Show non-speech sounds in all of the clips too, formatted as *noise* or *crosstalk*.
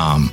um,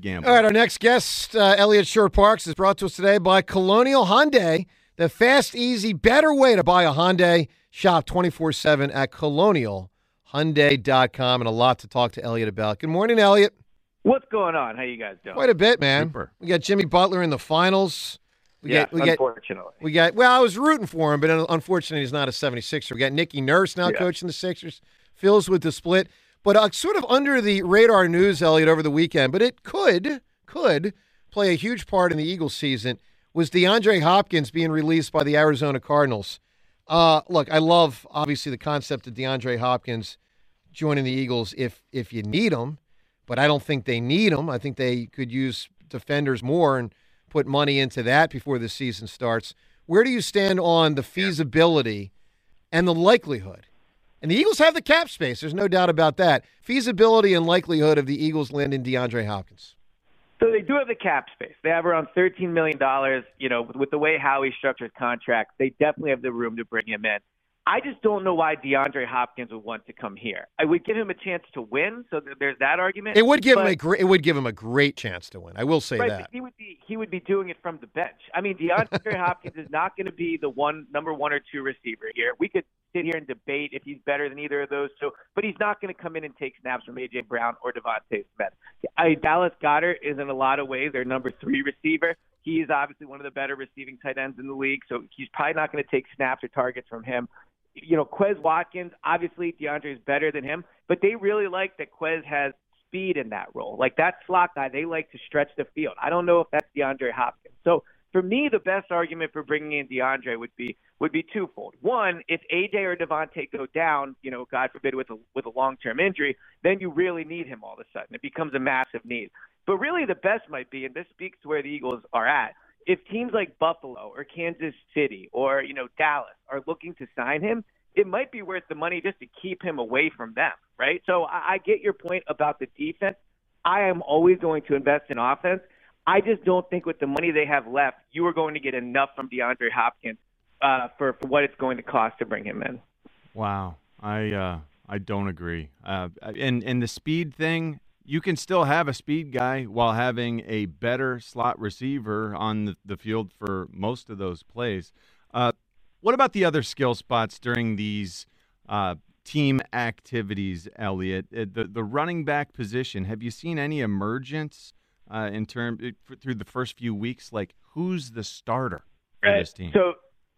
Gamble. All right, our next guest, uh, Eliot Shorr-Parks, is brought to us today by Colonial Hyundai, the fast, easy, better way to buy a Hyundai. Shop 24 7 at colonialhyundai.com and a lot to talk to Eliot about. Good morning, Eliot. What's going on? How you guys doing? Quite a bit, man. Super. We got Jimmy Butler in the finals. We yeah, got, we unfortunately. Got, we got, well, I was rooting for him, but unfortunately, he's not a 76er. We got Nicky Nurse now yeah. coaching the Sixers. Phil's with the split. But uh, sort of under the radar news, Eliot, over the weekend, but it could could play a huge part in the Eagles season was DeAndre Hopkins being released by the Arizona Cardinals. Uh, look, I love obviously the concept of DeAndre Hopkins joining the Eagles if if you need him, but I don't think they need him. I think they could use defenders more and put money into that before the season starts. Where do you stand on the feasibility and the likelihood and the Eagles have the cap space. There's no doubt about that. Feasibility and likelihood of the Eagles landing DeAndre Hopkins. So they do have the cap space. They have around $13 million. You know, with the way Howie structures contracts, they definitely have the room to bring him in. I just don't know why DeAndre Hopkins would want to come here. I would give him a chance to win, so there's that argument. It would give but, him a great. It would give him a great chance to win. I will say right, that he would be he would be doing it from the bench. I mean, DeAndre *laughs* Hopkins is not going to be the one number one or two receiver here. We could sit here and debate if he's better than either of those two, but he's not going to come in and take snaps from AJ Brown or DeVonta Smith. I, Dallas Goedert is in a lot of ways their number three receiver. He is obviously one of the better receiving tight ends in the league, so he's probably not going to take snaps or targets from him you know, Quez Watkins, obviously DeAndre is better than him, but they really like that Quez has speed in that role. Like that slot guy, they like to stretch the field. I don't know if that's DeAndre Hopkins. So for me, the best argument for bringing in DeAndre would be would be twofold. One, if AJ or DeVonta go down, you know, God forbid with a with a long term injury, then you really need him all of a sudden. It becomes a massive need. But really, the best might be, and this speaks to where the Eagles are at if teams like Buffalo or Kansas City or you know Dallas are looking to sign him, it might be worth the money just to keep him away from them, right? So I, I get your point about the defense. I am always going to invest in offense. I just don't think with the money they have left, you are going to get enough from DeAndre Hopkins uh, for for what it's going to cost to bring him in. Wow, I uh, I don't agree. Uh, and and the speed thing, you can still have a speed guy while having a better slot receiver on the, the field for most of those plays. Uh, what about the other skill spots during these uh, team activities, Eliot? Uh, the the running back position. Have you seen any emergence uh, in term uh, through the first few weeks? Like who's the starter for right. this team? So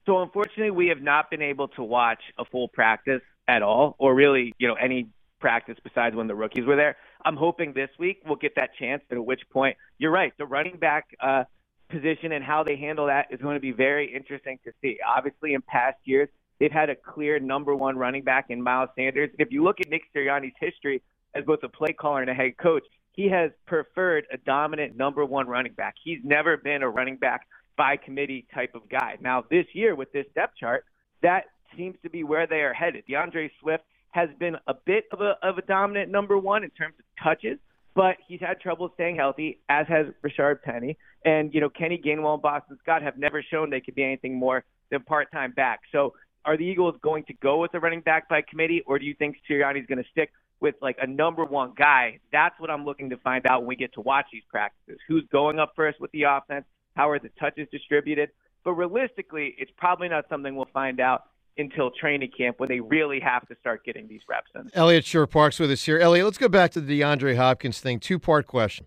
so unfortunately, we have not been able to watch a full practice at all, or really, you know, any practice besides when the rookies were there. I'm hoping this week we'll get that chance. At which point, you're right. The running back uh, position and how they handle that is going to be very interesting to see. Obviously, in past years, they've had a clear number one running back in Miles Sanders. If you look at Nick Sirianni's history as both a play caller and a head coach, he has preferred a dominant number one running back. He's never been a running back by committee type of guy. Now, this year with this depth chart, that seems to be where they are headed. DeAndre Swift has been a bit of a, of a dominant number one in terms of touches, but he's had trouble staying healthy, as has Rashaad Penny. And, you know, Kenny Gainwell and Boston Scott have never shown they could be anything more than part time back. So are the Eagles going to go with the running back by committee, or do you think Sirianni's going to stick with like a number one guy? That's what I'm looking to find out when we get to watch these practices. Who's going up first with the offense? How are the touches distributed? But realistically, it's probably not something we'll find out until training camp when they really have to start getting these reps in. Eliot Shorr-Parks with us here. Eliot, let's go back to the DeAndre Hopkins thing. Two part question.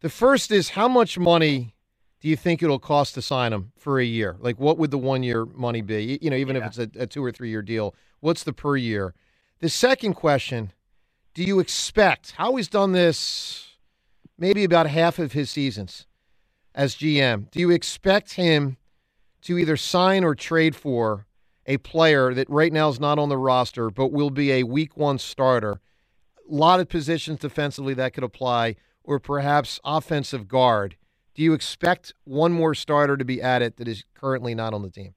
The first is how much money do you think it'll cost to sign him for a year? Like, what would the one year money be? You know, even yeah. if it's a, a two or three year deal, what's the per year? The second question do you expect Howie's done this maybe about half of his seasons as GM? Do you expect him to either sign or trade for a player that right now is not on the roster but will be a week one starter? A lot of positions defensively that could apply, or perhaps offensive guard. Do you expect one more starter to be added that is currently not on the team?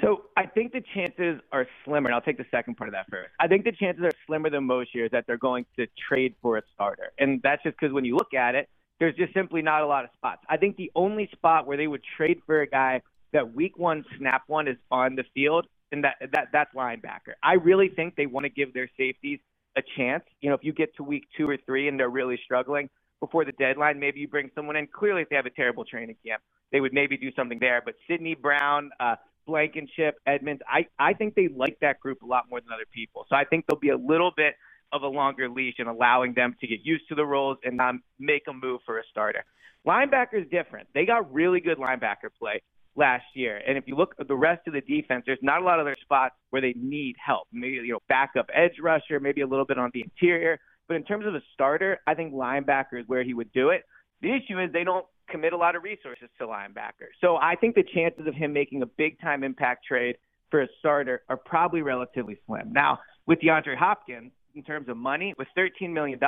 So I think the chances are slimmer, and I'll take the second part of that first. I think the chances are slimmer than most years that they're going to trade for a starter. And that's just because when you look at it, there's just simply not a lot of spots. I think the only spot where they would trade for a guy that week one, snap one is on the field, and that, that that's linebacker. I really think they want to give their safeties a chance. You know, if you get to week two or three and they're really struggling before the deadline, maybe you bring someone in. Clearly, if they have a terrible training camp, they would maybe do something there. But Sydney Brown, uh, Blankenship, Edmunds. I, I think they like that group a lot more than other people. So I think there'll be a little bit of a longer leash in allowing them to get used to the roles and not make a move for a starter. Linebacker is different. They got really good linebacker play last year. And if you look at the rest of the defense, there's not a lot of their spots where they need help. Maybe, you know, backup edge rusher, maybe a little bit on the interior. But in terms of a starter, I think linebacker is where he would do it. The issue is they don't commit a lot of resources to linebacker. So I think the chances of him making a big time impact trade for a starter are probably relatively slim. Now, with DeAndre Hopkins, in terms of money, with $13 million,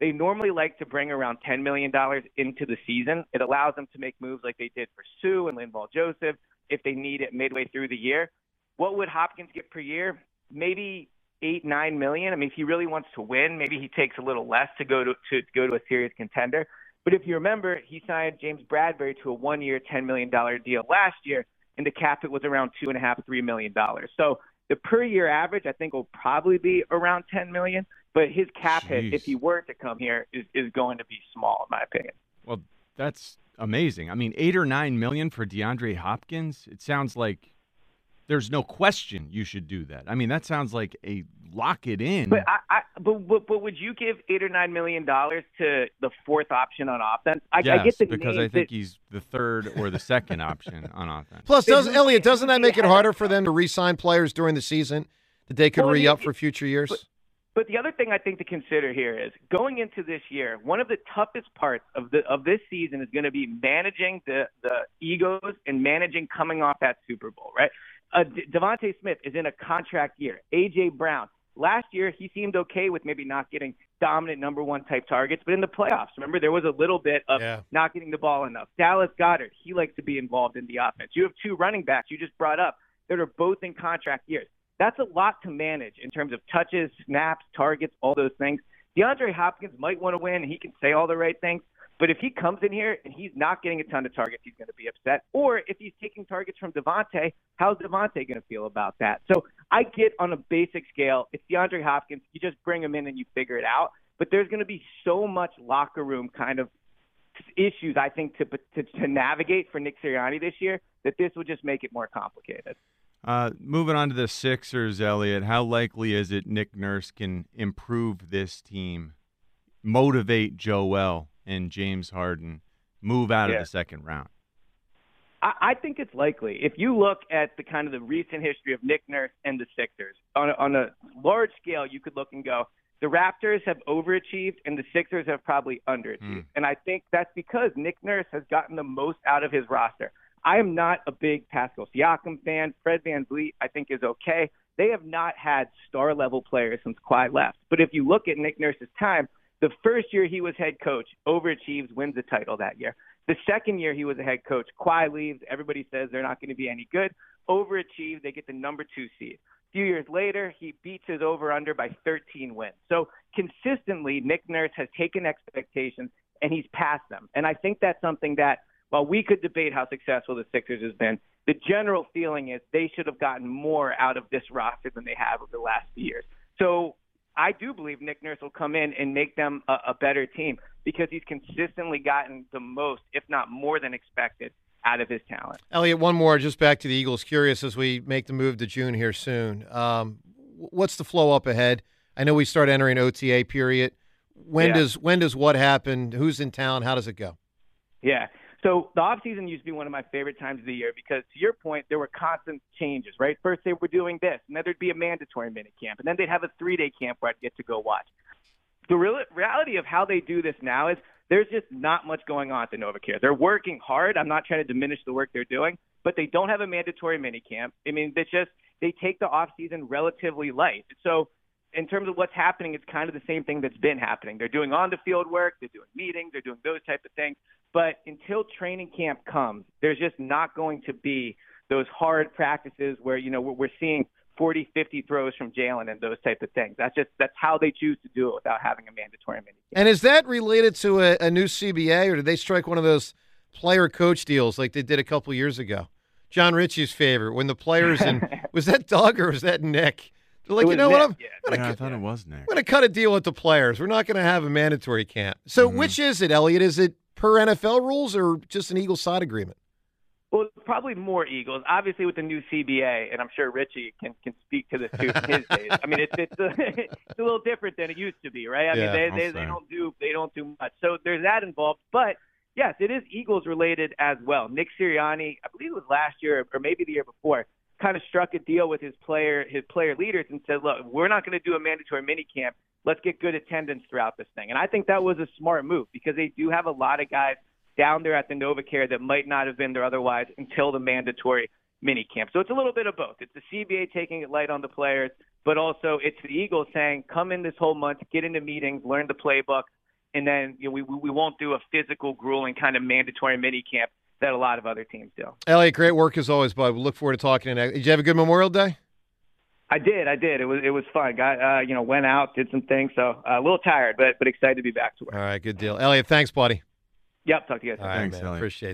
they normally like to bring around $10 million into the season. It allows them to make moves like they did for Suh and Linval Joseph if they need it midway through the year. What would Hopkins get per year? Maybe eight, nine million. I mean, if he really wants to win, maybe he takes a little less to go to, to go to a serious contender. But if you remember, he signed James Bradberry to a one-year, $10 million deal last year, and the cap it was around two and a half, three million dollars. So the per year average, I think, will probably be around 10 million. But his cap Jeez. hit, if he were to come here, is, is going to be small, in my opinion. Well, that's amazing. I mean, eight or nine million for DeAndre Hopkins. It sounds like there's no question you should do that. I mean, that sounds like a lock it in. But I, I but, but, but would you give eight or nine million dollars to the fourth option on offense? I, yes, I get the because I think that... he's the third or the second option on offense. Plus, does Eliot doesn't that make it harder for them to re-sign players during the season that they could well, re-up for future years? But, but the other thing I think to consider here is going into this year, one of the toughest parts of the of this season is going to be managing the the egos and managing coming off that Super Bowl, right? Uh, DeVonta Smith is in a contract year. AJ Brown. Last year, he seemed okay with maybe not getting dominant number one type targets, but in the playoffs, remember there was a little bit of yeah. not getting the ball enough. Dallas Goedert, he likes to be involved in the offense. You have two running backs you just brought up that are both in contract years. That's a lot to manage in terms of touches, snaps, targets, all those things. DeAndre Hopkins might want to win. He can say all the right things, but if he comes in here and he's not getting a ton of targets, he's going to be upset. Or if he's taking targets from DeVonta, how's DeVonta going to feel about that? So I get on a basic scale, it's DeAndre Hopkins. You just bring him in and you figure it out. But there's going to be so much locker room kind of issues, I think, to, to, to navigate for Nick Sirianni this year that this will just make it more complicated. Uh, moving on to the Sixers, Eliot, how likely is it Nick Nurse can improve this team, motivate Joel and James Harden move out yeah. of the second round? I, I think it's likely. If you look at the kind of the recent history of Nick Nurse and the Sixers on a, on a large scale, you could look and go, the Raptors have overachieved and the Sixers have probably underachieved. Mm. And I think that's because Nick Nurse has gotten the most out of his roster. I am not a big Pascal Siakam fan. Fred VanVleet, I think, is okay. They have not had star level players since Kawhi left. But if you look at Nick Nurse's time, the first year he was head coach, overachieves, wins the title that year. The second year he was a head coach, Kawhi leaves. Everybody says they're not going to be any good. Overachieve, they get the number two seed. A few years later, he beats his over under by 13 wins. So consistently, Nick Nurse has taken expectations and he's passed them. And I think that's something that, while we could debate how successful the Sixers has been, the general feeling is they should have gotten more out of this roster than they have over the last few years. So I do believe Nick Nurse will come in and make them a, a better team because he's consistently gotten the most, if not more than expected, out of his talent. Eliot, one more, just back to the Eagles. Curious as we make the move to June here soon. Um, what's the flow up ahead? I know we start entering OTA period. When Yeah. does when does what happen? Who's in town? How does it go? Yeah. So the off season used to be one of my favorite times of the year because, to your point, there were constant changes. Right, first they were doing this, and then there'd be a mandatory mini camp, and then they'd have a three day camp where I'd get to go watch. The real, reality of how they do this now is there's just not much going on at the NovaCare. They're working hard. I'm not trying to diminish the work they're doing, but they don't have a mandatory mini camp. I mean, they just they take the off season relatively light. So in terms of what's happening, it's kind of the same thing that's been happening. They're doing on the field work, they're doing meetings, they're doing those type of things. But until training camp comes, there's just not going to be those hard practices where you know we're, we're seeing 40, 50 throws from Jalen and those type of things. That's just that's how they choose to do it without having a mandatory mini. And is that related to a, a new CBA, or did they strike one of those player coach deals like they did a couple years ago? Jon Ritchie's favorite when the players and *laughs* was that Doug or was that Nick? They're like, you was know what? I'm, yeah. I'm gonna Yeah, I cut- thought it was Nick. I'm going to cut a deal with the players. We're not going to have a mandatory camp. So, Mm-hmm. which is it, Eliot? Is it per NFL rules or just an Eagles side agreement? Well, probably more Eagles. Obviously, with the new CBA, and I'm sure Ritchie can can speak to this too from his *laughs* days. I mean, it's it's a, *laughs* it's a little different than it used to be, right? I Yeah, mean, they, they they don't do they don't do much. So there's that involved. But yes, it is Eagles related as well. Nick Sirianni, I believe it was last year or maybe the year before, kind of struck a deal with his player his player leaders and said, look, we're not going to do a mandatory mini camp. Let's get good attendance throughout this thing. And I think that was a smart move because they do have a lot of guys down there at the NovaCare that might not have been there otherwise until the mandatory mini camp. So it's a little bit of both. It's the CBA taking it light on the players, but also it's the Eagles saying, come in this whole month, get into meetings, learn the playbook, and then you know, we we won't do a physical, grueling kind of mandatory mini camp that a lot of other teams do. Eliot, great work as always, bud. We look forward to talking. to you next- Did you have a good Memorial Day? I did, I did. It was it was fun. Got uh, you know went out, did some things, so uh, a little tired, but but excited to be back to work. All right, good deal. Eliot, thanks, buddy. Yep, talk to you guys. All right, Thanks, man. Eliot. Appreciate